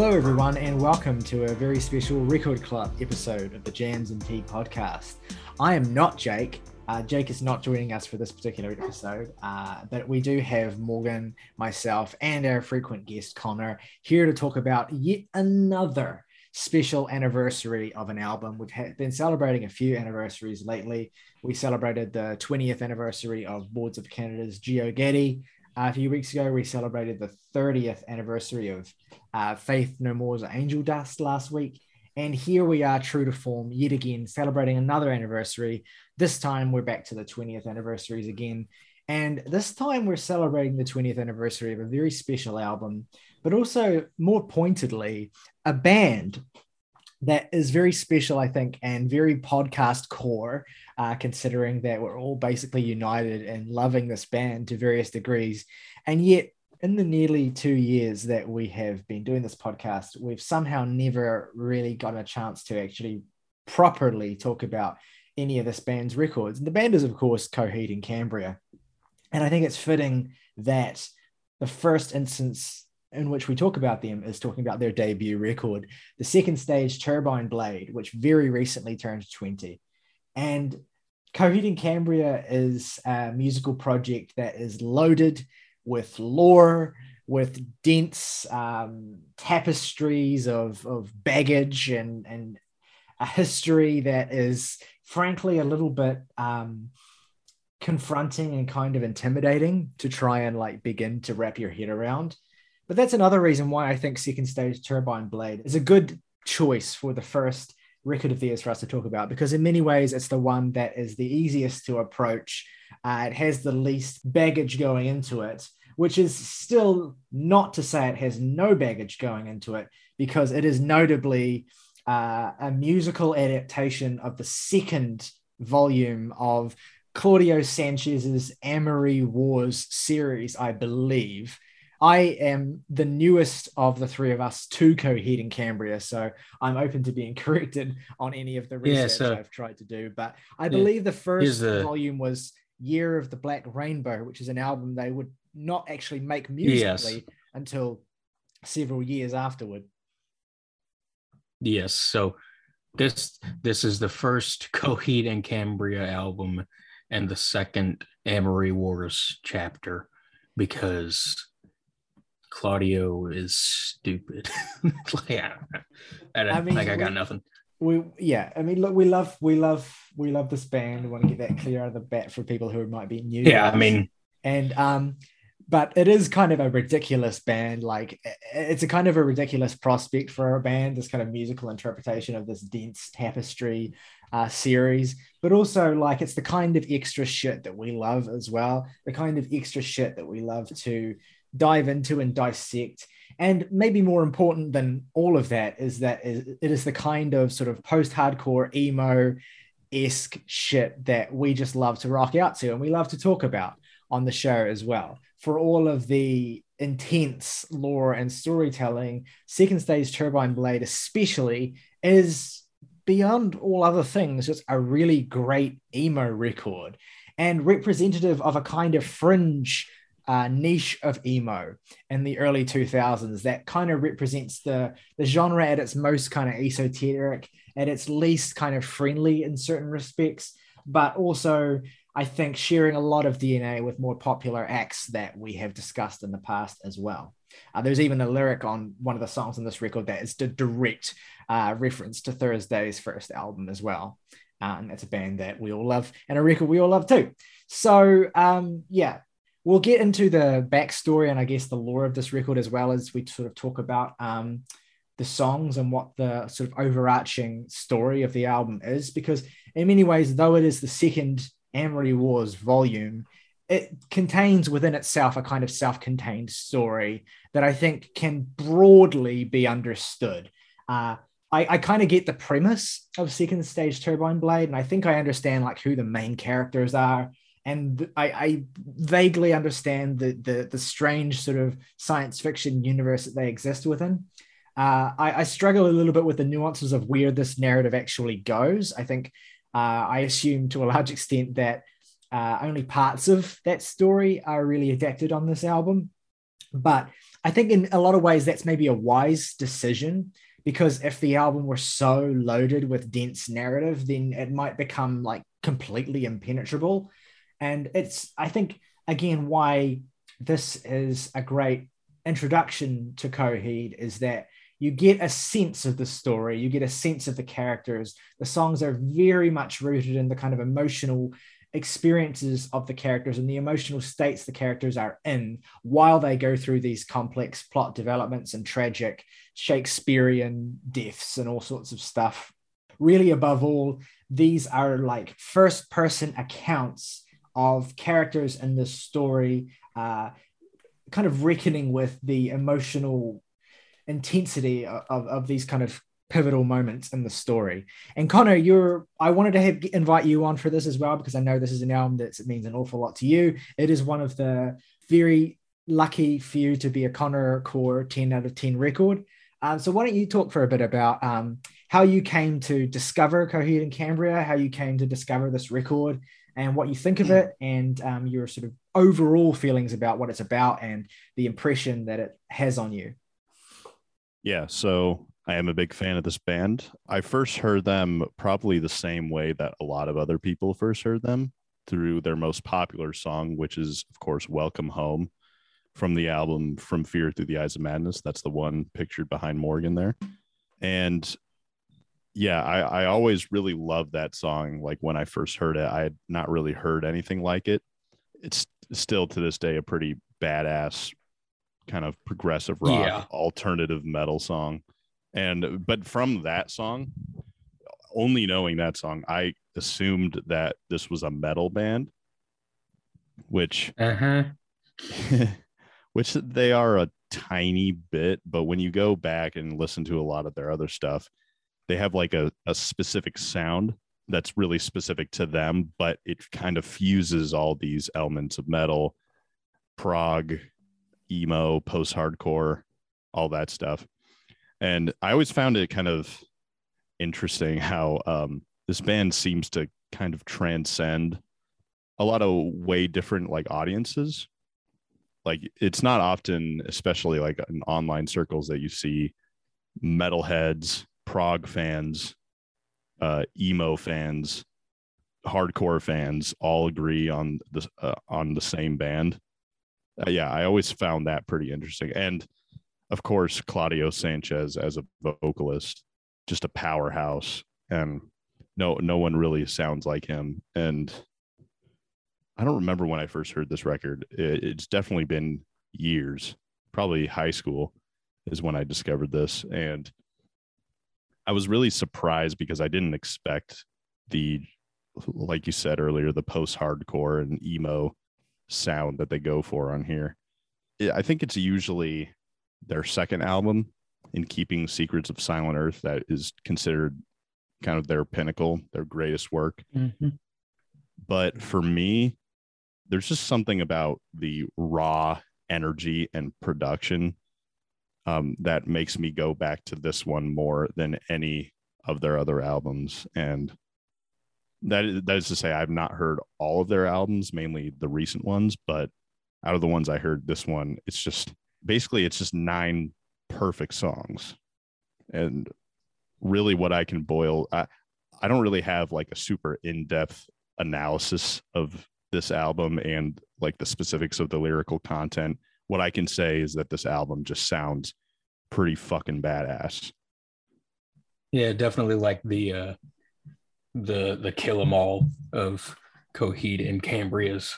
Hello, everyone, and welcome to a very special Record Club episode of the Jams and Tea podcast. I am not Jake. Uh, Jake is not joining us for this particular episode, uh, but we do have Morgan, myself, and our frequent guest Connor here to talk about yet another special anniversary of an album. We've had, been celebrating a few anniversaries lately. We celebrated the 20th anniversary of Boards of Canada's Geogaddi. Uh, a few weeks ago, we celebrated the 30th anniversary of uh, Faith No More's Angel Dust last week. And here we are, true to form, yet again, celebrating another anniversary. This time we're back to the 20th anniversaries again. And this time we're celebrating the 20th anniversary of a very special album, but also more pointedly, a band that is very special, I think, and very podcast core, uh, considering that we're all basically united in loving this band to various degrees. And yet, in the nearly two years that we have been doing this podcast, we've somehow never really gotten a chance to actually properly talk about any of this band's records. And the band is, of course, Coheed and Cambria. And I think it's fitting that the first instance in which we talk about them is talking about their debut record, the second stage Turbine Blade, which very recently turned 20. And Coheed and Cambria is a musical project that is loaded with lore, with dense um, tapestries of, of baggage and, and a history that is frankly a little bit um, confronting and kind of intimidating to try and like begin to wrap your head around. But that's another reason why I think Second Stage Turbine Blade is a good choice for the first record of theirs for us to talk about because in many ways it's the one that is the easiest to approach. Uh, it has the least baggage going into it which is still not to say it has no baggage going into it, because it is notably uh, a musical adaptation of the second volume of Claudio Sanchez's Amory Wars series, I believe. I am the newest of the three of us to Coheed and Cambria, so I'm open to being corrected on any of the research yeah, so, I've tried to do. But I believe the first the... volume was Year of the Black Rainbow, which is an album they would not actually make musically yes. until several years afterward. Yes. So this this is the first Coheed and Cambria album and the second Amory Wars chapter because Claudio is stupid. yeah, I, I mean, like I got we, nothing. We yeah, I mean, look, we love we love we love this band. We want to get that clear out of the bat for people who might be new. Yeah, I mean, and um, but it is kind of a ridiculous band. Like it's a kind of a ridiculous prospect for a band, this kind of musical interpretation of this dense tapestry uh, series. But also, like it's the kind of extra shit that we love as well. The kind of extra shit that we love to dive into and dissect. And maybe more important than all of that is that it is the kind of sort of post-hardcore emo esque shit that we just love to rock out to and we love to talk about on the show as well for all of the intense lore and storytelling, Second Stage Turbine Blade, especially, is beyond all other things, just a really great emo record and representative of a kind of fringe uh, niche of emo in the early 2000s that kind of represents the, the genre at its most kind of esoteric, at its least kind of friendly in certain respects, but also I think sharing a lot of DNA with more popular acts that we have discussed in the past as well. Uh, there's even a lyric on one of the songs on this record that is a direct uh, reference to Thursday's first album as well. Uh, and that's a band that we all love and a record we all love too. So, um, yeah, we'll get into the backstory and I guess the lore of this record as well as we sort of talk about um, the songs and what the sort of overarching story of the album is. Because, in many ways, though it is the second Amory Wars volume, it contains within itself a kind of self-contained story that I think can broadly be understood. Uh, I, I kind of get the premise of Second Stage Turbine Blade, and I think I understand like who the main characters are, and I, I vaguely understand the, the the strange sort of science fiction universe that they exist within. Uh, I, I struggle a little bit with the nuances of where this narrative actually goes. I think uh, I assume to a large extent that uh, only parts of that story are really adapted on this album. But I think in a lot of ways that's maybe a wise decision because if the album were so loaded with dense narrative, then it might become like completely impenetrable. And it's, I think, again, why this is a great introduction to Coheed is that you get a sense of the story, you get a sense of the characters. The songs are very much rooted in the kind of emotional experiences of the characters and the emotional states the characters are in while they go through these complex plot developments and tragic Shakespearean deaths and all sorts of stuff. Really, above all, these are like first person accounts of characters in this story, uh, kind of reckoning with the emotional intensity of, of these kind of pivotal moments in the story. And Connor, you're I wanted to have, invite you on for this as well because I know this is an album that means an awful lot to you. It is one of the very lucky few to be a Connor Core 10 out of 10 record. Um, so why don't you talk for a bit about um, how you came to discover Coheed and Cambria, how you came to discover this record, and what you think of it, and um, your sort of overall feelings about what it's about and the impression that it has on you. Yeah, so I am a big fan of this band. I first heard them probably the same way that a lot of other people first heard them through their most popular song, which is, of course, Welcome Home from the album From Fear Through the Eyes of Madness. That's the one pictured behind Morgan there. And yeah, I, I always really loved that song. Like when I first heard it, I had not really heard anything like it. It's still to this day a pretty badass kind of progressive rock yeah. alternative metal song. And but from that song, only knowing that song, I assumed that this was a metal band, which uh-huh. which they are a tiny bit, but when you go back and listen to a lot of their other stuff, they have like a, a specific sound that's really specific to them, but it kind of fuses all these elements of metal, prog, emo, post hardcore, all that stuff. And I always found it kind of interesting how um, this band seems to kind of transcend a lot of way different like audiences like it's not often especially like in online circles that you see metalheads prog fans uh emo fans hardcore fans all agree on the uh, on the same band uh, yeah i always found that pretty interesting and of course claudio sanchez as a vocalist just a powerhouse and no no one really sounds like him and I don't remember when I first heard this record. It, it's definitely been years, probably high school is when I discovered this. And I was really surprised because I didn't expect the, like you said earlier, the post hardcore and emo sound that they go for on here. I think it's usually their second album in keeping Secrets of Silent Earth that is considered kind of their pinnacle, their greatest work. Mm-hmm. But for me, there's just something about the raw energy and production um, that makes me go back to this one more than any of their other albums. And that is, that is to say, I've not heard all of their albums, mainly the recent ones, but out of the ones I heard, this one, it's just basically it's just nine perfect songs. And really, what I can boil, I, I don't really have like a super in depth analysis of this album and like the specifics of the lyrical content, what I can say is that this album just sounds pretty fucking badass. Yeah, definitely like the uh the the kill 'em all of Coheed and Cambria's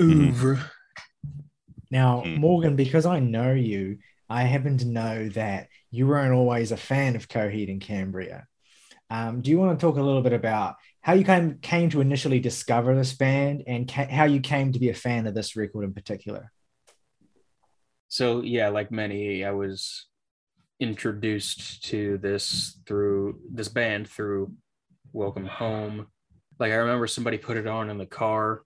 oeuvre. Mm-hmm. Now. Morgan, because I know you, I happen to know that you weren't always a fan of Coheed and Cambria. Um, do you want to talk a little bit about how you came came to initially discover this band and ca- how you came to be a fan of this record in particular? So yeah, like many, I was introduced to this through this band through Welcome Home. Like I remember somebody put it on in the car,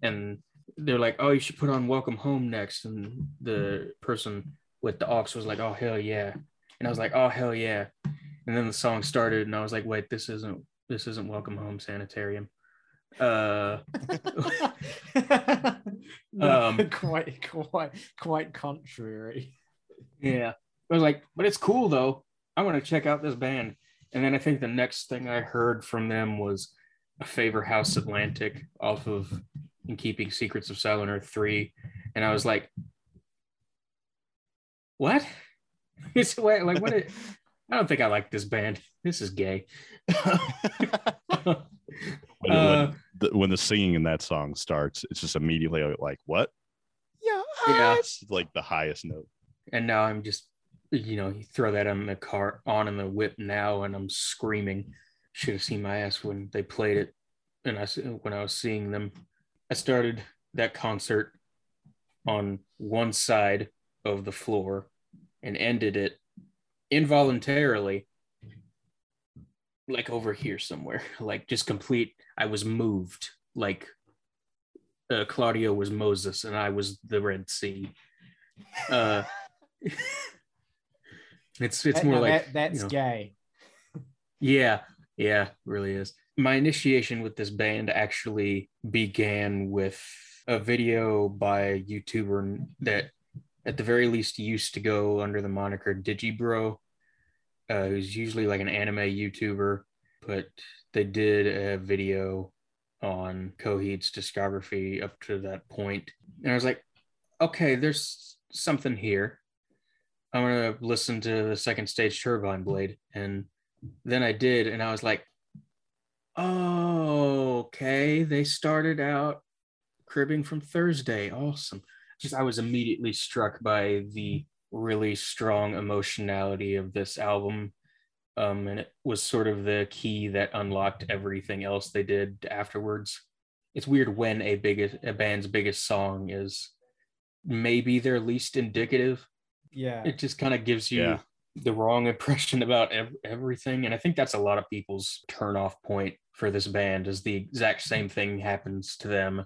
and they're like, "Oh, you should put on Welcome Home next," and the person with the aux was like, "Oh hell yeah," and I was like, "Oh hell yeah." and then the song started and i was like wait this isn't this isn't welcome home sanitarium Uh, Um, quite, quite, quite contrary. yeah, I was like, but it's cool though. I want to check out this band. And then I think the next thing I heard from them was a favor House Atlantic off of In Keeping Secrets of Silent Earth 3. And I was like, what? It's what, like, what? It, I don't think I like this band. This is gay. Uh, when, the, when the singing in that song starts, it's just immediately like, what? Yeah, Yeah. it's like the highest note. and now I'm just, you know, you throw that on the car, on in the whip now, and I'm screaming. Should have seen my ass when they played it, and I when I was seeing them. I started that concert on one side of the floor and ended it involuntarily, like over here somewhere, like just complete. I was moved, like uh, Claudio was Moses and I was the Red Sea. Uh, it's it's That- more now like that, that's you know, gay. yeah, yeah, really is. My initiation with this band actually began with a video by a YouTuber that, at the very least, used to go under the moniker Digibro. Uh, who's usually like an anime YouTuber, but they did a video on Coheed's discography up to that point, and I was like, okay, there's something here. I'm gonna listen to the second stage Turbine Blade, and then I did, and I was like, oh, okay. They started out cribbing from Thursday. Awesome. Just I was immediately struck by the really strong emotionality of this album. Um, and it was sort of the key that unlocked everything else they did afterwards. It's weird when a biggest a band's biggest song is maybe their least indicative Yeah. it just kind of gives you Yeah. the wrong impression about ev- everything and i think that's a lot of people's turn off point for this band is the exact same thing happens to them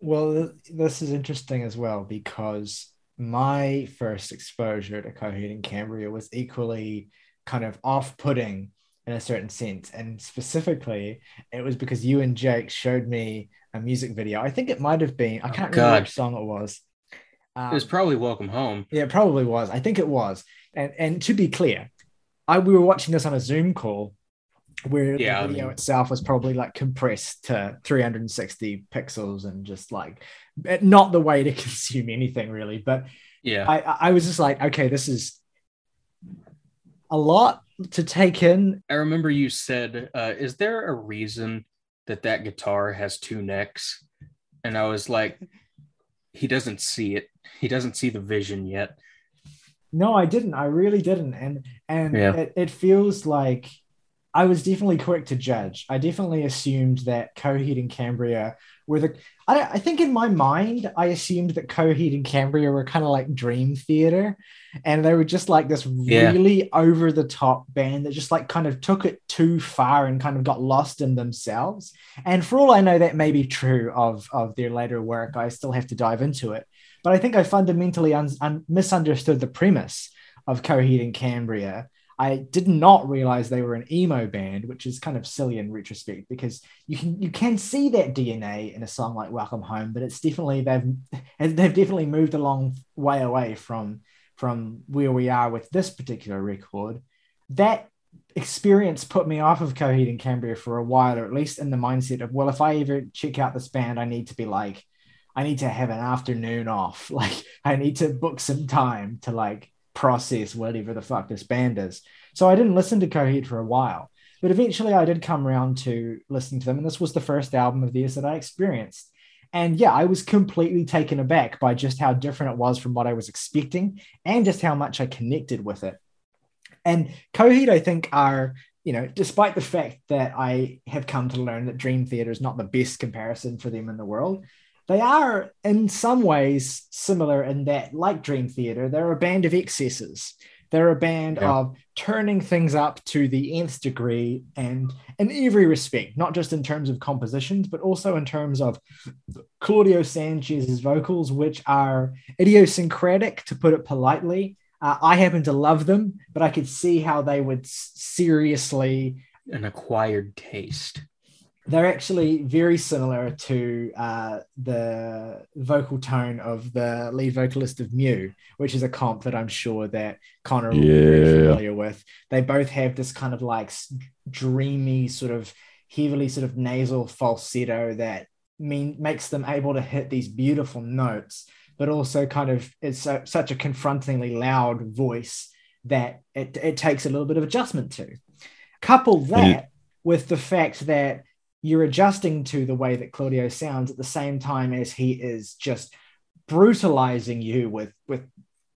Well, th- this is interesting as well because my first exposure to Coheed and Cambria was equally kind of off-putting in a certain sense, and specifically, it was because you and Jake showed me a music video. I think it might have been. I Oh, can't remember which song it was. it was Um, probably welcome home yeah, it probably was. I think it was. And and to be clear, I we were watching this on a Zoom call where Yeah, the video mean- itself was probably like compressed to 360 pixels and just like eh, not the way to consume anything really. But yeah I I I was just like, okay, this is a lot to take in. i remember you said uh, is there a reason that that guitar has two necks and i was like he doesn't see it he doesn't see the vision yet No, I didn't. I really didn't. And and Yeah. it, it feels like I was definitely quick to judge. I definitely assumed that Coheed and Cambria were the. I, I think in my mind, I assumed that Coheed and Cambria were kind of like Dream Theater, and they were just like this Yeah. really over the top band that just like kind of took it too far and kind of got lost in themselves. And for all I know, that may be true of of their later work. I still have to dive into it, but I think I fundamentally un- un- misunderstood the premise of Coheed and Cambria. I did not realize they were an emo band, which is kind of silly in retrospect because you can you can see that DNA in a song like Welcome Home, but it's definitely they've they've definitely moved a long way away from from where we are with this particular record. That experience put me off of Coheed and Cambria for a while, or at least in the mindset of, well, if I ever check out this band, I need to be like, I need to have an afternoon off. Like I need to book some time to like process whatever the fuck this band is. So I didn't listen to Coheed for a while. But eventually I did come around to listening to them. And this was the first album of theirs that I experienced. And yeah, I was completely taken aback by just how different it was from what I was expecting and just how much I connected with it. And Coheed, I think, are, you know, despite the fact that I have come to learn that Dream Theater is not the best comparison for them in the world, they are in some ways similar in that, like Dream Theater, they're a band of excesses. They're a band Yeah. of turning things up to the nth degree and in every respect, not just in terms of compositions, but also in terms of Claudio Sanchez's vocals, which are idiosyncratic, to put it politely. Uh, I happen to love them, but I could see how they would seriously an acquired taste they're actually very similar to uh, the vocal tone of the lead vocalist of Mew, which is a comp that I'm sure that Connor will be very familiar with. They both have this kind of like dreamy, sort of heavily sort of nasal falsetto that mean makes them able to hit these beautiful notes, but also kind of it's so, such a confrontingly loud voice that it, it takes a little bit of adjustment to. Couple that with the fact that you're adjusting to the way that Claudio sounds at the same time as he is just brutalizing you with with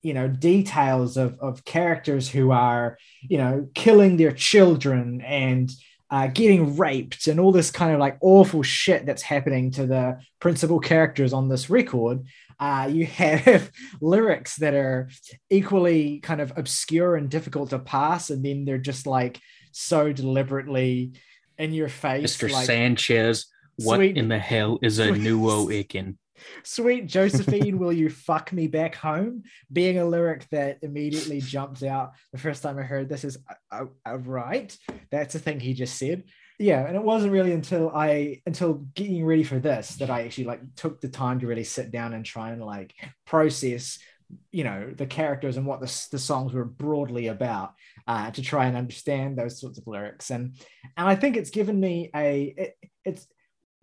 you know details of of characters who are you know killing their children and uh, getting raped and all this kind of like awful shit that's happening to the principal characters on this record. Uh, you have lyrics that are equally kind of obscure and difficult to pass, and then they're just like so deliberately in your face. Mr. like, Sanchez, what Sweet- in the hell is a nuo ikin? Sweet Josephine, will you fuck me back home? Being a lyric that immediately jumped out the first time I heard this is uh, uh, right. That's the thing he just said. Yeah, and it wasn't really until I until getting ready for this that I actually like took the time to really sit down and try and like process, you know, the characters and what the, the songs were broadly about uh, to try and understand those sorts of lyrics. And and I think it's given me a it, it's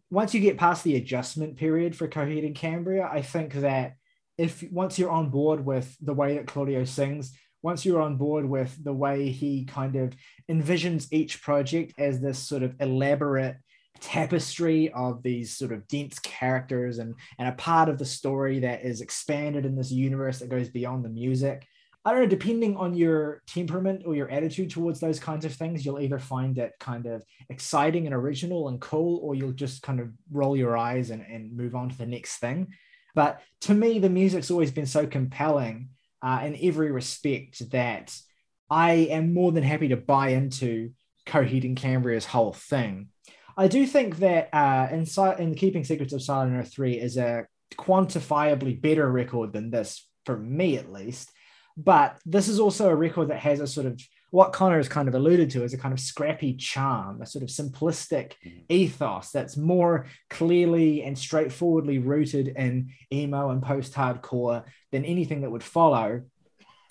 once you get past the adjustment period for Coheed and Cambria, I think that if once you're on board with the way that Claudio sings, once you're on board with the way he kind of envisions each project as this sort of elaborate tapestry of these sort of dense characters and, and a part of the story that is expanded in this universe that goes beyond the music. I don't know, depending on your temperament or your attitude towards those kinds of things, you'll either find it kind of exciting and original and cool, or you'll just kind of roll your eyes and, and move on to the next thing. But to me, the music's always been so compelling uh, in every respect that I am more than happy to buy into Coheed and Cambria's whole thing. I do think that uh, in, in Keeping Secrets of Silent Earth 3 is a quantifiably better record than this, for me at least. But this is also a record that has a sort of what Connor has kind of alluded to as a kind of scrappy charm, a sort of simplistic ethos that's more clearly and straightforwardly rooted in emo and post hardcore than anything that would follow.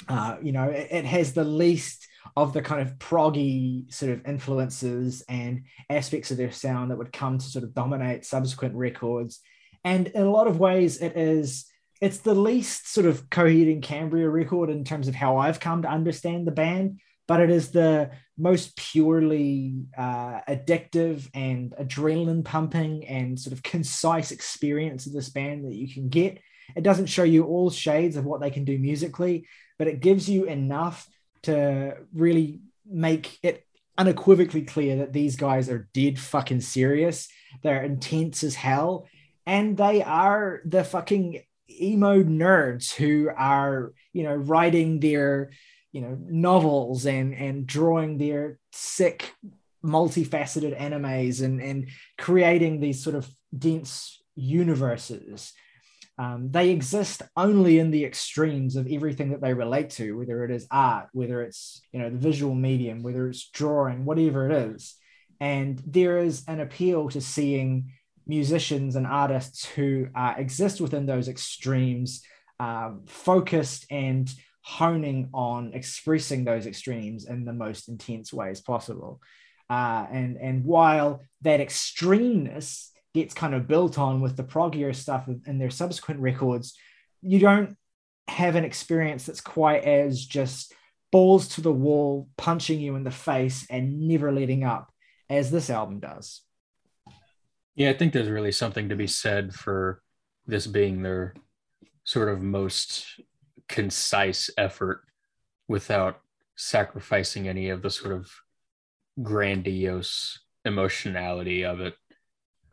Uh, you know, it, it has the least of the kind of proggy sort of influences and aspects of their sound that would come to sort of dominate subsequent records. And in a lot of ways, it is it's the least sort of Coheed and Cambria record in terms of how I've come to understand the band, but it is the most purely uh, addictive and adrenaline pumping and sort of concise experience of this band that you can get. It doesn't show you all shades of what they can do musically, but it gives you enough to really make it unequivocally clear that these guys are dead fucking serious. They're intense as hell. And they are the fucking emo nerds who are, you know, writing their, you know, novels and and drawing their sick, multifaceted animes and and creating these sort of dense universes. Um, they exist only in the extremes of everything that they relate to, whether it is art, whether it's you know the visual medium, whether it's drawing, whatever it is. And there is an appeal to seeing musicians and artists who uh, exist within those extremes, um, focused and honing on expressing those extremes in the most intense ways possible. Uh, and and while that extremeness gets kind of built on with the proggier stuff and their subsequent records, you don't have an experience that's quite as just balls to the wall, punching you in the face and never letting up as this album does. Yeah, I think there's really something to be said for this being their sort of most concise effort without sacrificing any of the sort of grandiose emotionality of it.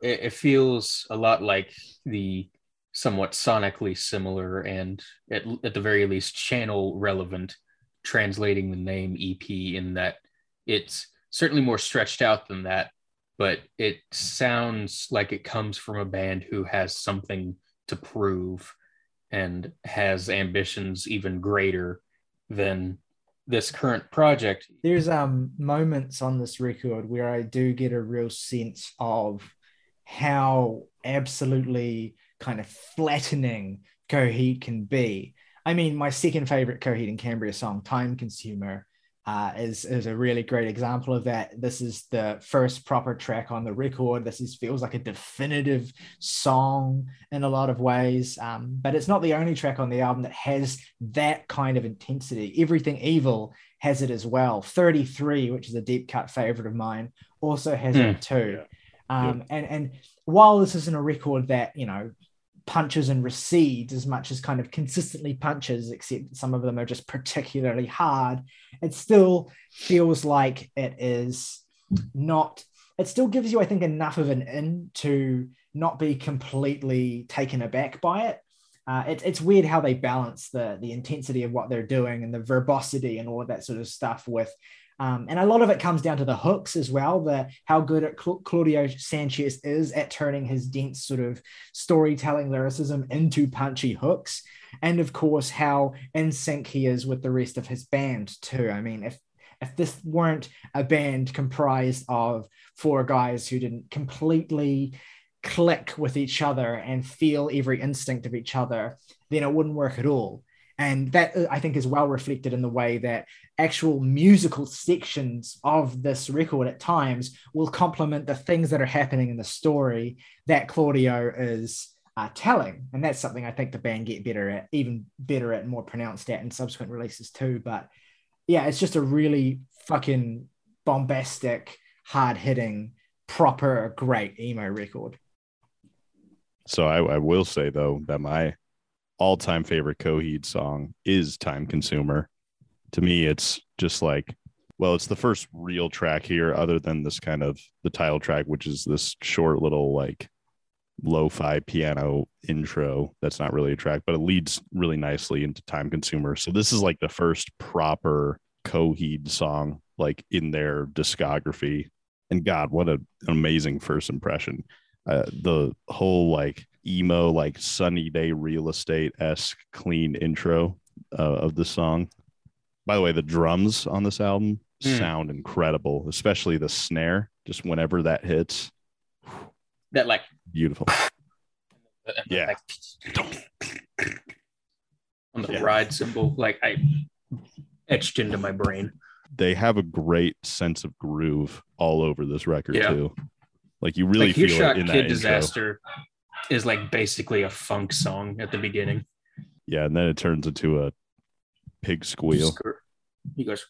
It, it feels a lot like the somewhat sonically similar and at, at the very least channel relevant translating the name EP in that it's certainly more stretched out than that but it sounds like it comes from a band who has something to prove and has ambitions even greater than this current project. There's um moments on this record where I do get a real sense of how absolutely kind of flattening Coheed can be. I mean, my second favorite Coheed and Cambria song, Time Consumer, uh, is is a really great example of that. This is the first proper track on the record. This is feels like a definitive song in a lot of ways, um, but it's not the only track on the album that has that kind of intensity. Everything Evil has it as well. Thirty three, which is a deep cut favorite of mine, also has Hmm. it too. Yeah. Um, And and while this isn't a record that you know punches and recedes as much as kind of consistently punches, except some of them are just particularly hard. It still feels like it is not, it still gives you, I think, enough of an in to not be completely taken aback by it. Uh, it, it's weird how they balance the the intensity of what they're doing and the verbosity and all of that sort of stuff with um, and a lot of it comes down to the hooks as well, the how good at Cla- Claudio Sanchez is at turning his dense sort of storytelling lyricism into punchy hooks, and of course how in sync he is with the rest of his band too. I mean, if if this weren't a band comprised of four guys who didn't completely click with each other and feel every instinct of each other, then it wouldn't work at all. And that uh, I think is well reflected in the way that actual musical sections of this record at times will complement the things that are happening in the story that Claudio is uh, telling. And that's something I think the band get better at, even better at, more pronounced at in subsequent releases too. But yeah, it's just a really fucking bombastic, hard hitting, proper, great emo record. So I, I will say though that my all-time favorite Coheed song is "Time Consumer." To me, it's just like, well, it's the first real track here, other than this kind of the title track, which is this short little like lo-fi piano intro. That's not really a track, but it leads really nicely into "Time Consumer." So this is like the first proper Coheed song, like in their discography. And God, what a, an amazing first impression! uh, the whole like emo like sunny day real estate esque clean intro uh, of the song. By the way, the drums on this album Hmm. sound incredible, especially the snare. Just whenever that hits, That like beautiful. Yeah. like, on the Yeah. ride cymbal, like I etched into my brain. They have a great sense of groove all over this record Yeah. too. Like you really like feel it in that Kid intro. Disaster is like basically a funk song at the beginning. Yeah, and then it turns into a pig squeal. He goes,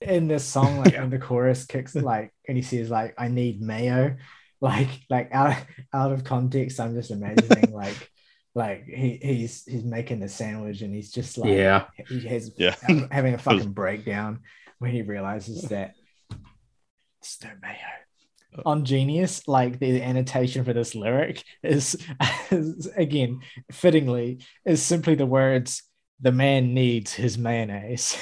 in this song, like Yeah. when the chorus kicks, like, and he says, like, I need mayo, like, like out out of context, I'm just imagining, like, like he he's he's making the sandwich and he's just like, yeah, he has Yeah. having a fucking breakdown when he realizes that it's no mayo. Oh. On Genius, like the annotation for this lyric is, is again fittingly is simply the words "the man needs his mayonnaise."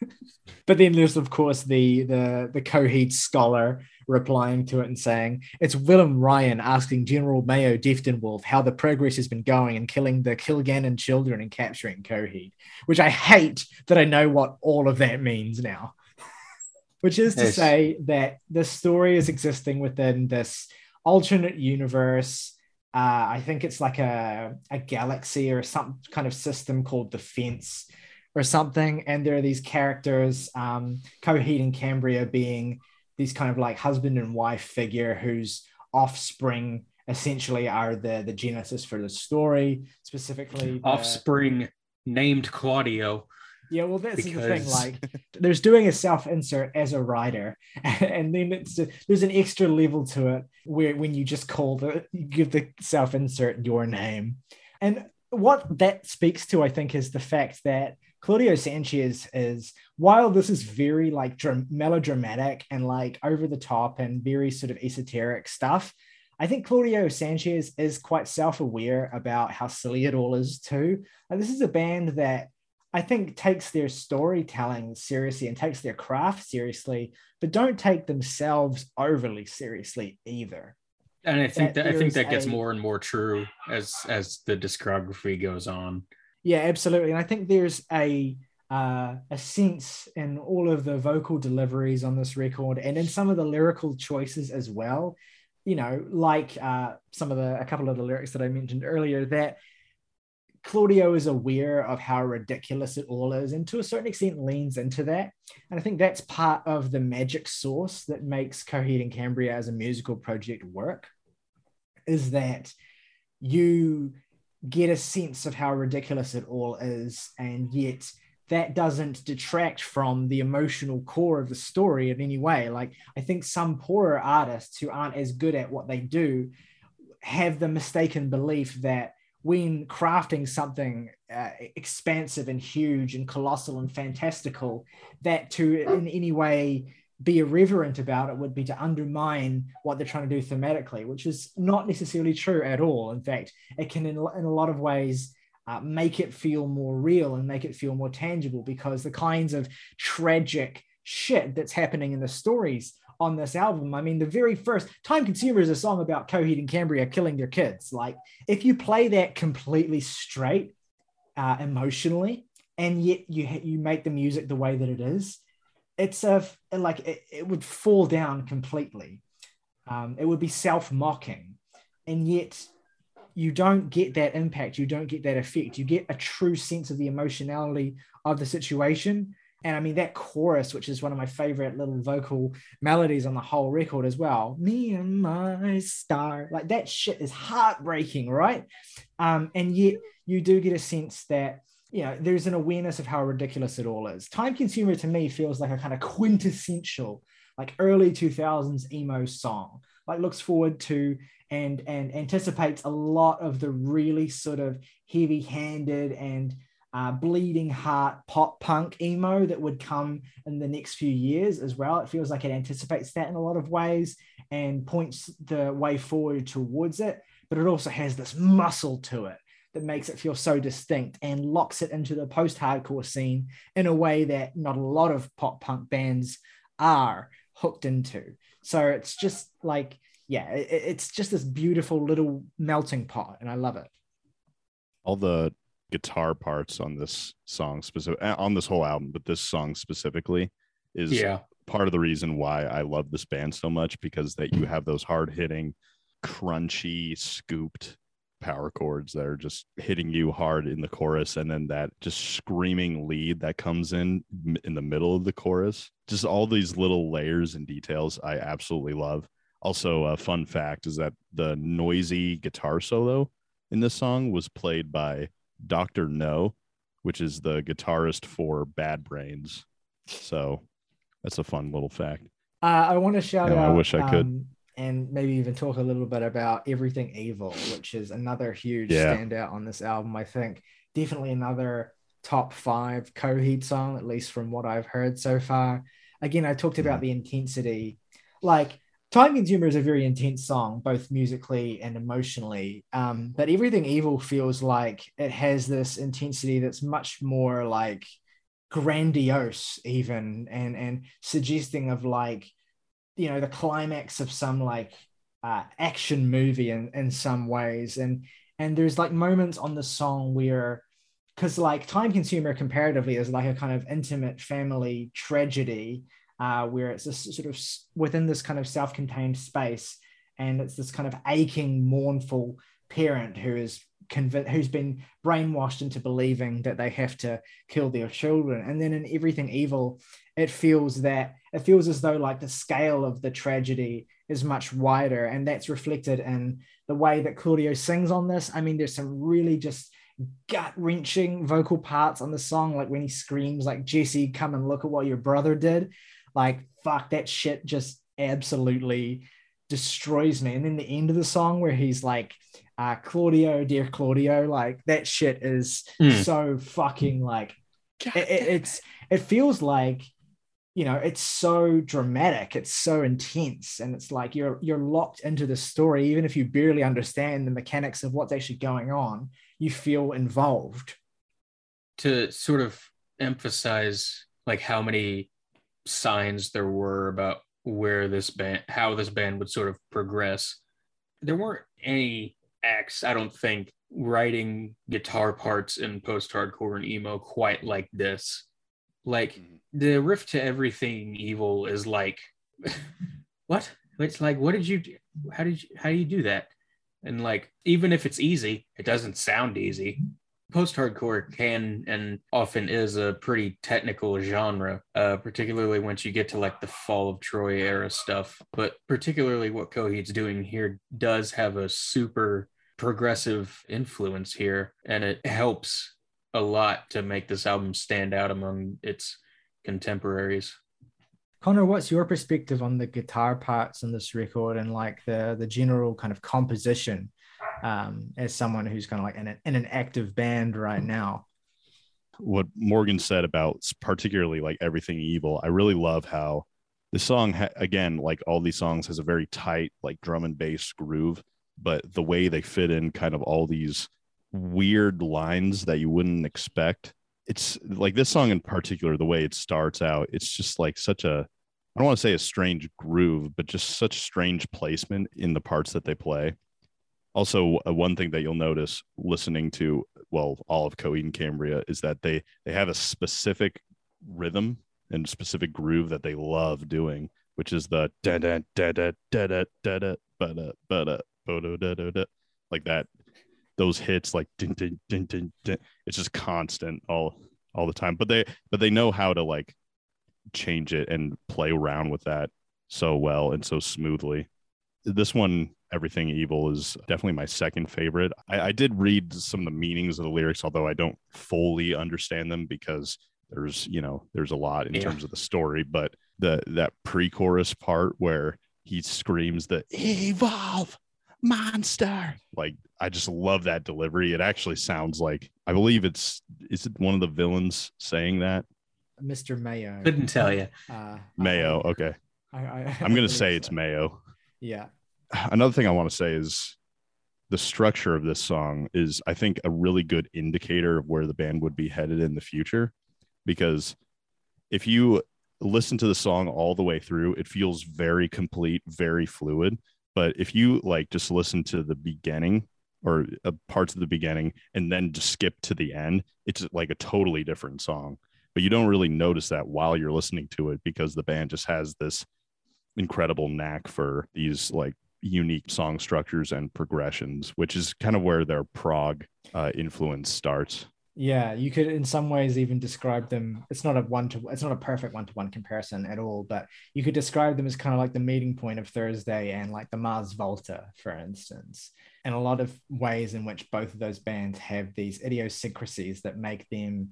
but then there's of course the the the Coheed scholar replying to it and saying it's Wilhelm Ryan asking General Mayo Deftinwolf how the progress has been going in killing the Kilgannon children and capturing Coheed, which I hate that I know what all of that means now. which is to say that the story is existing within this alternate universe. Uh, I think it's like a, a galaxy or some kind of system called the Fence or something. And there are these characters, um, Coheed and Cambria being these kind of like husband and wife figure whose offspring essentially are the, the genesis for the story, specifically. the- offspring named Claudio. Yeah, well, that's the thing. Like, there's doing a self insert as a writer, and then it's there's an extra level to it where when you just call the you give the self insert your name, and what that speaks to, I think, is the fact that Claudio Sanchez is while this is very like dram- melodramatic and like over the top and very sort of esoteric stuff. I think Claudio Sanchez is quite self aware about how silly it all is too. And this is a band that I think takes their storytelling seriously and takes their craft seriously, but don't take themselves overly seriously either. And I think That that, I think that gets a- more and more true as as the discography goes on. Yeah, absolutely. And I think there's a uh, a sense in all of the vocal deliveries on this record and in some of the lyrical choices as well. You know, like uh, some of the, a couple of the lyrics that I mentioned earlier, that Claudio is aware of how ridiculous it all is, and to a certain extent leans into that. And I think that's part of the magic source that makes Coheed and Cambria as a musical project work, is that you get a sense of how ridiculous it all is, and yet that doesn't detract from the emotional core of the story in any way. Like I think some poorer artists who aren't as good at what they do have the mistaken belief that when crafting something uh, expansive and huge and colossal and fantastical, that to in any way be irreverent about it would be to undermine what they're trying to do thematically, which is not necessarily true at all. In fact, it can, in, in a lot of ways, uh, make it feel more real and make it feel more tangible because the kinds of tragic shit that's happening in the stories on this album. I mean, the very first Time Consumer is a song about Coheed and Cambria killing their kids. Like, if you play that completely straight, uh, emotionally, and yet you you make the music the way that it is, it's a like it, it would fall down completely. Um, it would be self mocking, and yet you don't get that impact. You don't get that effect. You get a true sense of the emotionality of the situation and I mean, that chorus, which is one of my favorite little vocal melodies on the whole record as well. Me and my star. Like that shit is heartbreaking, right? Um, and yet you do get a sense that, you know, there's an awareness of how ridiculous it all is. Time Consumer to me feels like a kind of quintessential, like early 2000s emo song. Like looks forward to and and anticipates a lot of the really sort of heavy-handed and uh, bleeding heart pop punk emo that would come in the next few years as well. It feels like it anticipates that in a lot of ways and points the way forward towards it, but it also has this muscle to it that makes it feel so distinct and locks it into the post hardcore scene in a way that not a lot of pop punk bands are hooked into. So it's just like, yeah, it, it's just this beautiful little melting pot, and I love it. All the guitar parts on this song specific eh, on this whole album, but this song specifically is yeah. part of the reason why I love this band so much because that you have those hard hitting, crunchy, scooped power chords that are just hitting you hard in the chorus and then that just screaming lead that comes in in the middle of the chorus just all these little layers and details i absolutely love also a fun fact is that the noisy guitar solo in this song was played by Dr. Know, which is the guitarist for Bad Brains. So that's a fun little fact. Uh, I want to shout Yeah, out. I wish I could. um, and maybe even talk a little bit about Everything Evil, which is another huge Yeah. standout on this album. I think definitely another top five Coheed song, at least from what I've heard so far. Again, I talked Mm-hmm. about the intensity. Like Time Consumer is a very intense song, both musically and emotionally. Um, but Everything Evil feels like it has this intensity that's much more like grandiose, even and and suggesting of like you know the climax of some like uh, action movie in in some ways and and there's like moments on the song where because like time consumer comparatively is like a kind of intimate family tragedy uh, where it's this sort of within this kind of self-contained space and it's this kind of aching mournful parent who is who's been brainwashed into believing that they have to kill their children. And then in everything evil it feels that it feels as though like the scale of the tragedy is much wider and that's reflected in the way that claudio sings on this. I mean there's some really just gut wrenching vocal parts on the song like when he screams like jesse come and look at what your brother did like fuck that shit just absolutely destroys me. And then the end of the song where he's like uh claudio dear claudio like that shit is Mm. so fucking like it, it- it's it feels like you know it's so dramatic it's so intense and it's like you're you're locked into the story. Even if you barely understand the mechanics of what's actually going on you feel involved. To sort of emphasize like how many signs there were about where this band how this band would sort of progress there weren't any acts i don't think writing guitar parts in post-hardcore and emo quite like this Like mm-hmm. the riff to everything evil is like, what? It's like, what did you do? How did you, how do you do that? And like, even if it's easy, it doesn't sound easy. Post hardcore can and often is a pretty technical genre, uh, particularly once you get to like the Fall of Troy era stuff. But particularly what Coheed's doing here does have a super progressive influence here, and it helps a lot to make this album stand out among its contemporaries. Connor, what's your perspective on the guitar parts in this record and like the the general kind of composition um, as someone who's kind of like in, a, in an active band right now? What Morgan said about particularly like everything evil, I really love how the song ha- again, like all these songs, has a very tight like drum and bass groove, but the way they fit in kind of all these weird lines that you wouldn't expect. It's like this song in particular, the way it starts out, it's just like such a I don't want to say a strange groove, but just such strange placement in the parts that they play. Also, uh, one thing that you'll notice listening to well all of Coheed and Cambria is that they they have a specific rhythm and specific groove that they love doing, which is the da da da da da da da da da da da da da like that those hits like din, din, din, din, din. it's just constant all all the time but they but they know how to like change it and play around with that so well and so smoothly this one everything evil is definitely my second favorite I, I did read some of the meanings of the lyrics although i don't fully understand them because there's you know there's a lot in yeah. terms of the story but the that pre-chorus part where he screams the evolve monster. Like I just love that delivery. It actually sounds like I believe it's is it one of the villains saying that? Mr. Mayo. Couldn't tell you. Uh, Mayo. Okay. I, I, am gonna say so. it's Mayo. Yeah. Another thing I want to say is the structure of this song is I think a really good indicator of where the band would be headed in the future because if you listen to the song all the way through, it feels very complete, very fluid. But if you like just listen to the beginning or uh, parts of the beginning and then just skip to the end, it's like a totally different song. But you don't really notice that while you're listening to it because the band just has this incredible knack for these like unique song structures and progressions, which is kind of where their prog uh, influence starts. Yeah, you could in some ways even describe them. It's not a one to it's not a perfect one to one comparison at all, but you could describe them as kind of like the meeting point of Thursday and like the Mars Volta, for instance. And a lot of ways in which both of those bands have these idiosyncrasies that make them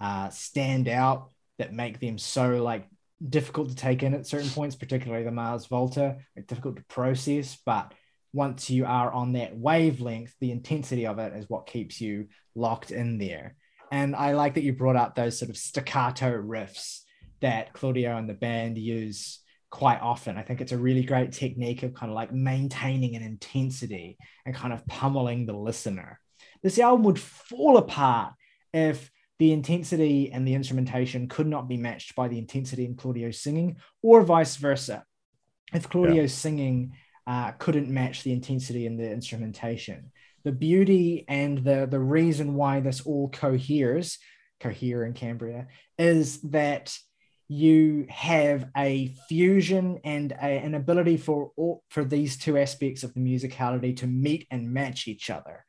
uh, stand out, that make them so like difficult to take in at certain points, particularly the Mars Volta, difficult to process, but once you are on that wavelength, the intensity of it is what keeps you locked in there. And I like that you brought up those sort of staccato riffs that Claudio and the band use quite often. I think it's a really great technique of kind of like maintaining an intensity and kind of pummeling the listener. This album would fall apart if the intensity and the instrumentation could not be matched by the intensity in Claudio's singing, or vice versa. If Claudio's yeah. singing uh, couldn't match the intensity in the instrumentation. The beauty and the, the reason why this all coheres, cohere in Cambria, is that you have a fusion and a, an ability for all, for these two aspects of the musicality to meet and match each other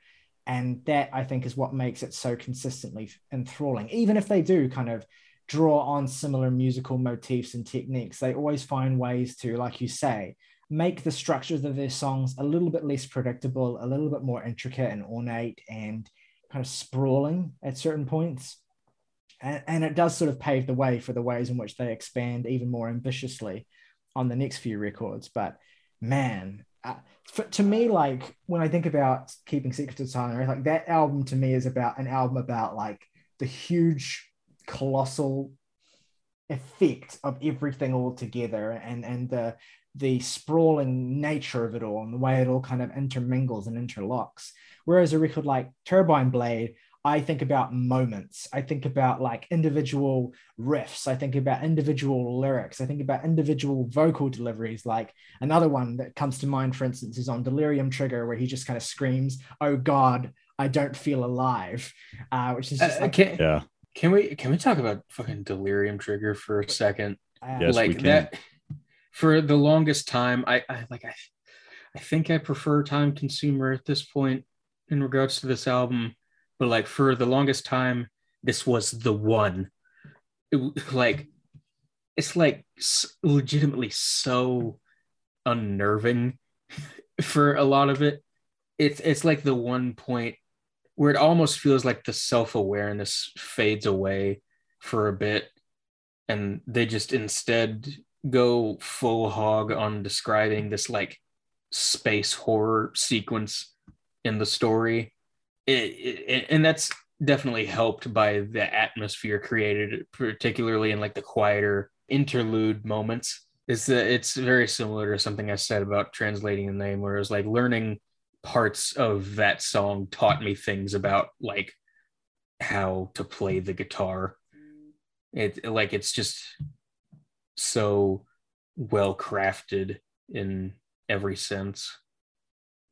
and that i think is what makes it so consistently enthralling even if they do kind of draw on similar musical motifs and techniques they always find ways to like you say make the structures of their songs a little bit less predictable, a little bit more intricate and ornate and kind of sprawling at certain points. And, and it does sort of pave the way for the ways in which they expand even more ambitiously on the next few records. But man, uh, for, to me, like when I think about keeping secrets of silence, like that album to me is about an album about like the huge, colossal effect of everything all together and and the the sprawling nature of it all and the way it all kind of intermingles and interlocks. Whereas a record like Turbine Blade, I think about moments. I think about like individual riffs. I think about individual lyrics. I think about individual vocal deliveries. Like another one that comes to mind, for instance, is on Delirium Trigger, where he just kind of screams, "Oh God, I don't feel alive," uh, which is just uh, like, yeah Can we can we talk about fucking delirium trigger for a second? Uh, Yes, we like can. that for the longest time, I, I like I I think I prefer time consumer at this point in regards to this album, but like for the longest time, this was the one. It, like it's like legitimately so unnerving for a lot of it. It's it's like the one point where it almost feels like the self-awareness fades away for a bit and they just instead go full hog on describing this like space horror sequence in the story it, and that's definitely helped by the atmosphere created particularly in like the quieter interlude moments. Is that it's very similar to something i said about translating the name where it was like learning parts of that song taught me things about like how to play the guitar. It like it's just so well crafted in every sense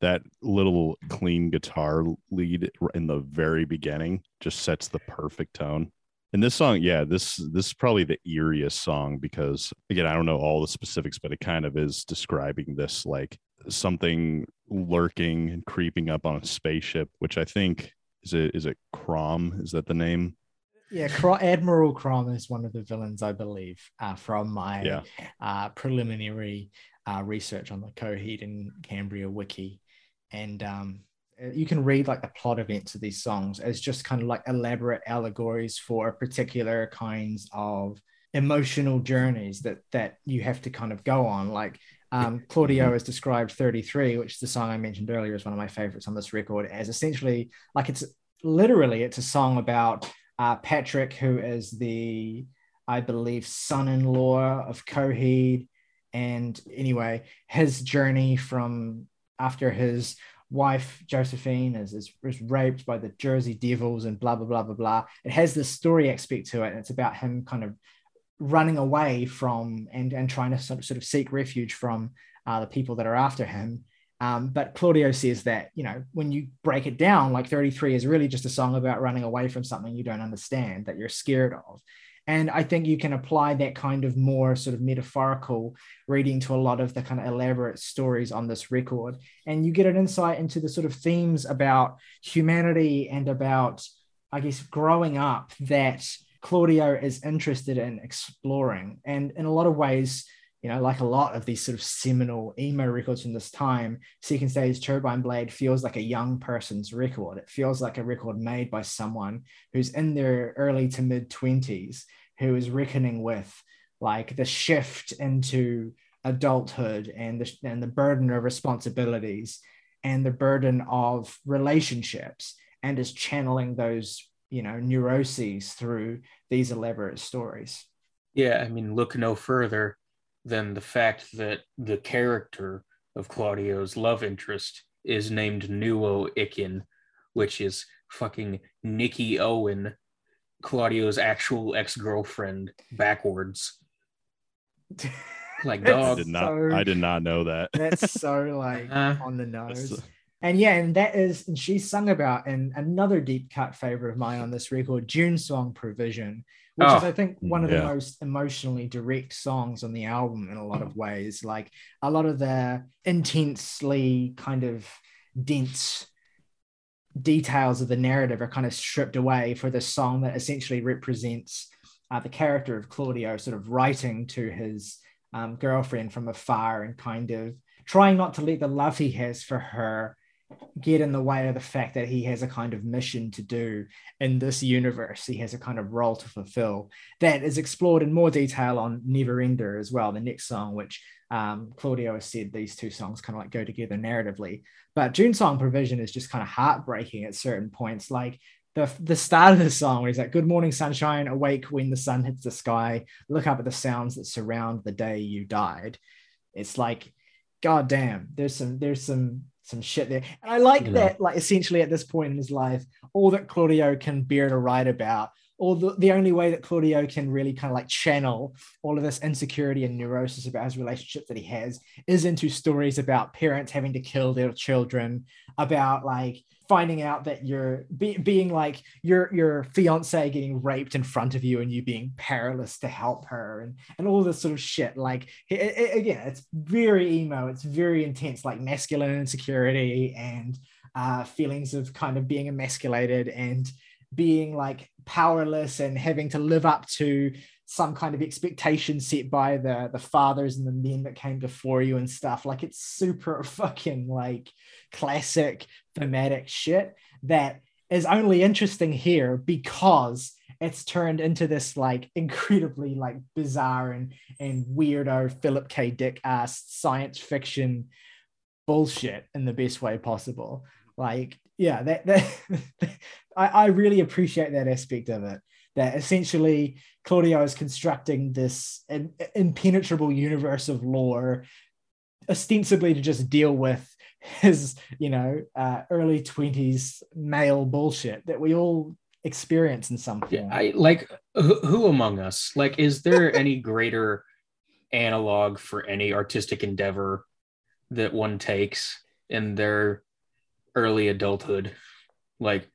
that little clean guitar lead in the very beginning just sets the perfect tone. And this song, yeah, this this is probably the eeriest song because again, I don't know all the specifics, but it kind of is describing this like something lurking and creeping up on a spaceship, which I think is it is it Crom? Is that the name? Yeah, Admiral Crom is one of the villains, I believe, uh, from my Yeah. uh, preliminary uh, research on the Coheed and Cambria wiki. And um, uh, you can read like the plot events of these songs as just kind of like elaborate allegories for particular kinds of emotional journeys that that you have to kind of go on. Like um, Claudio has described 33, which is the song I mentioned earlier, as one of my favorites on this record, as essentially like it's literally it's a song about uh, Patrick, who is the, I believe, son in law of Coheed. And anyway, his journey from after his wife, Josephine, is, is, is raped by the Jersey Devils and blah, blah, blah, blah, blah. It has this story aspect to it. And it's about him kind of running away from and, and trying to sort of, sort of seek refuge from uh, the people that are after him. Um, but Claudio says that, you know, when you break it down, like 33 is really just a song about running away from something you don't understand, that you're scared of. And I think you can apply that kind of more sort of metaphorical reading to a lot of the kind of elaborate stories on this record. And you get an insight into the sort of themes about humanity and about, I guess, growing up that Claudio is interested in exploring. And in a lot of ways, you know, like a lot of these sort of seminal emo records from this time, Second Stage Turbine Blade feels like a young person's record. It feels like a record made by someone who's in their early to mid 20s, who is reckoning with like the shift into adulthood and the, and the burden of responsibilities and the burden of relationships and is channeling those, you know, neuroses through these elaborate stories. Yeah, I mean, look no further than the fact that the character of Claudio's love interest is named Nuo Ikin, which is fucking Nikki Owen, Claudio's actual ex girlfriend, backwards. Like, That's I dog. did not so- I did not know that. That's so like Uh, on the nose. That's- And yeah, and that is, and she's sung about, and another deep cut favorite of mine on this record, June Song Provision, which is, Oh, I think, one of the most emotionally direct songs on the album in a lot of ways. Like a lot of the intensely kind of dense details of the narrative are kind of stripped away for this song that essentially represents uh, the character of Claudio sort of writing to his um, girlfriend from afar and kind of trying not to let the love he has for her get in the way of the fact that he has a kind of mission to do in this universe. He has a kind of role to fulfill that is explored in more detail on Never Ender as well, the next song, which um, Claudio has said these two songs kind of like go together narratively. But June Song Provision is just kind of heartbreaking at certain points. Like the, the start of the song where he's like, Good morning, sunshine, awake when the sun hits the sky, look up at the sounds that surround the day you died. It's like, God damn, there's some, there's some, some shit there. And I like Yeah. that, like essentially at this point in his life, all that Claudio can bear to write about or the, the only way that Claudio can really kind of like channel all of this insecurity and neurosis about his relationship that he has is into stories about parents having to kill their children, about like finding out that you're be, being like your your fiance getting raped in front of you and you being powerless to help her and and all this sort of shit. Like it, it, again it's very emo it's very intense like masculine insecurity and uh, feelings of kind of being emasculated and being like powerless and having to live up to some kind of expectation set by the the fathers and the men that came before you and stuff like it's super fucking like classic thematic shit that is only interesting here because it's turned into this like incredibly like bizarre and and weirdo Philip K. Dick ass science fiction bullshit in the best way possible. Like, yeah, that, that I, I really appreciate that aspect of it. That essentially Claudio is constructing this impenetrable universe of lore, ostensibly to just deal with his, you know, uh, early twenties male bullshit that we all experience in some form. Yeah, I like who, who among us? Like, is there any greater analog for any artistic endeavor that one takes in their early adulthood? Like,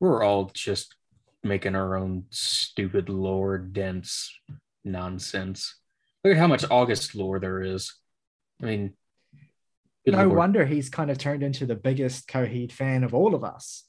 we're all just making our own stupid lore dense nonsense. Look at how much August lore there is. I mean, no Lord. wonder he's kind of turned into the biggest Coheed fan of all of us.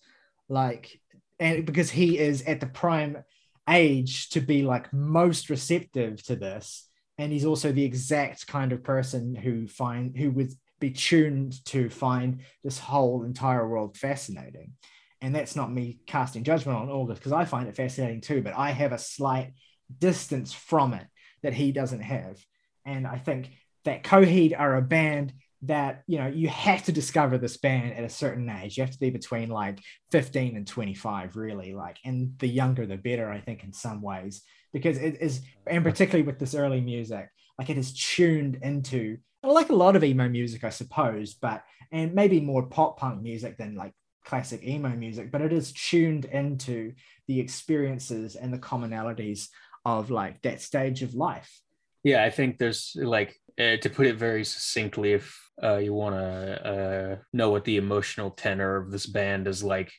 Like, and because he is at the prime age to be like most receptive to this, and he's also the exact kind of person who find who would be tuned to find this whole entire world fascinating. And that's not me casting judgment on August because I find it fascinating too, but I have a slight distance from it that he doesn't have. And I think that Coheed are a band that you know you have to discover this band at a certain age you have to be between like 15 and 25 really like and the younger the better i think in some ways because it is and particularly with this early music like it is tuned into like a lot of emo music i suppose but and maybe more pop punk music than like classic emo music but it is tuned into the experiences and the commonalities of like that stage of life. Yeah i think there's like uh, to put it very succinctly if uh, you want to uh, know what the emotional tenor of this band is like,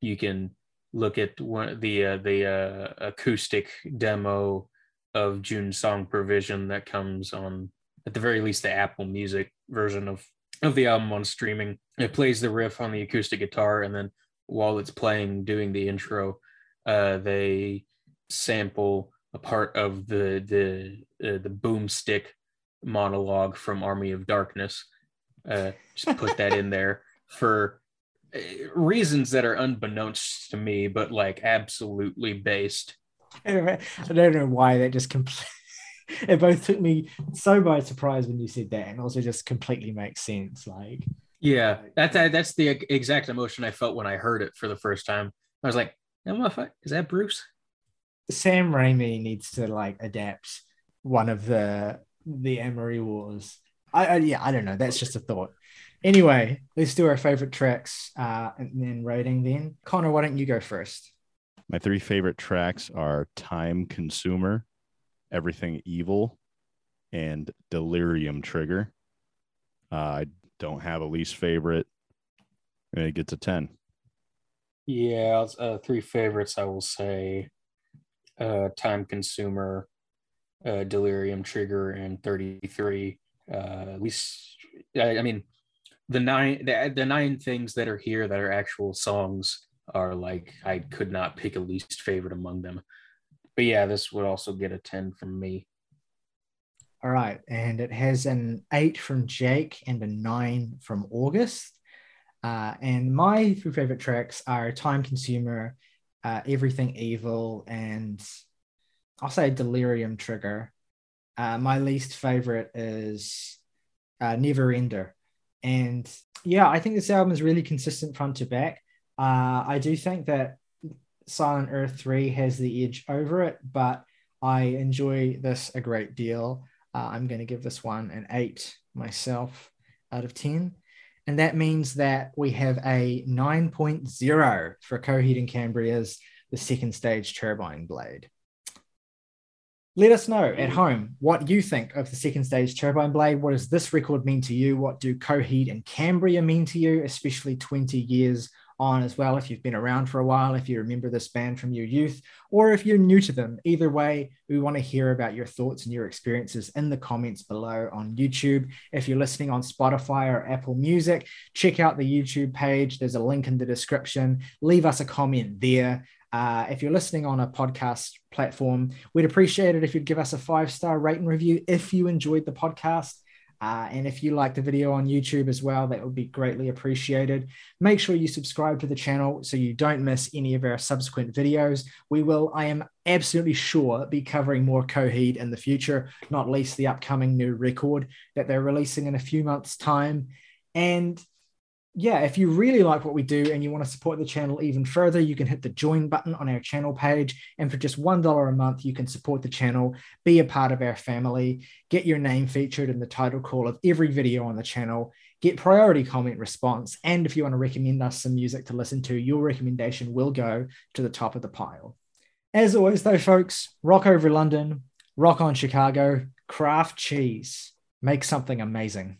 you can look at one the uh, the uh, acoustic demo of June Song Provision that comes on at the very least the Apple Music version of of the album on streaming. It plays the riff on the acoustic guitar, and then while it's playing, doing the intro, uh, they sample a part of the the uh, the boomstick monologue from Army of Darkness. Uh, just put that in there for uh, reasons that are unbeknownst to me, but like absolutely based. I don't know why that just completely. it both took me so by surprise when you said that, and also just completely makes sense. Like, yeah, that's that's the exact emotion I felt when I heard it for the first time. I was like, "Is that Bruce?" Sam Raimi needs to like adapt one of the the Amory Wars. I, I, yeah, I don't know. That's just a thought. Anyway, let's do our favorite tracks uh, and then rating. Then Connor, why don't you go first? My three favorite tracks are "Time Consumer," "Everything Evil," and "Delirium Trigger." Uh, I don't have a least favorite. It gets a ten. Yeah, uh, three favorites. I will say, uh, "Time Consumer," uh, Delirium Trigger and 33. Uh, at least, I, I mean, the nine the, the nine things that are here that are actual songs are like I could not pick a least favorite among them. But yeah, this would also get a 10 from me. All right. And it has an eight from Jake and a nine from August. Uh, and my three favorite tracks are Time Consumer, uh, Everything Evil, and I'll say Delirium Trigger. Uh, my least favorite is uh, Never Ender. And yeah, I think this album is really consistent front to back. Uh, I do think that Silent Earth 3 has the edge over it, but I enjoy this a great deal. Uh, I'm going to give this one an 8 myself out of 10. And that means that we have a 9.0 for Coheed and Cambria's the second stage turbine blade. Let us know at home what you think of the second stage turbine blade. What does this record mean to you? What do Coheed and Cambria mean to you, especially 20 years on as well? If you've been around for a while, if you remember this band from your youth, or if you're new to them, either way, we want to hear about your thoughts and your experiences in the comments below on YouTube. If you're listening on Spotify or Apple Music, check out the YouTube page. There's a link in the description. Leave us a comment there. Uh, if you're listening on a podcast platform, we'd appreciate it if you'd give us a five star rate and review if you enjoyed the podcast. Uh, and if you like the video on YouTube as well, that would be greatly appreciated. Make sure you subscribe to the channel so you don't miss any of our subsequent videos. We will, I am absolutely sure, be covering more Coheed in the future, not least the upcoming new record that they're releasing in a few months' time. And yeah, if you really like what we do and you want to support the channel even further, you can hit the join button on our channel page. And for just $1 a month, you can support the channel, be a part of our family, get your name featured in the title call of every video on the channel, get priority comment response. And if you want to recommend us some music to listen to, your recommendation will go to the top of the pile. As always, though, folks, rock over London, rock on Chicago, Kraft cheese, make something amazing.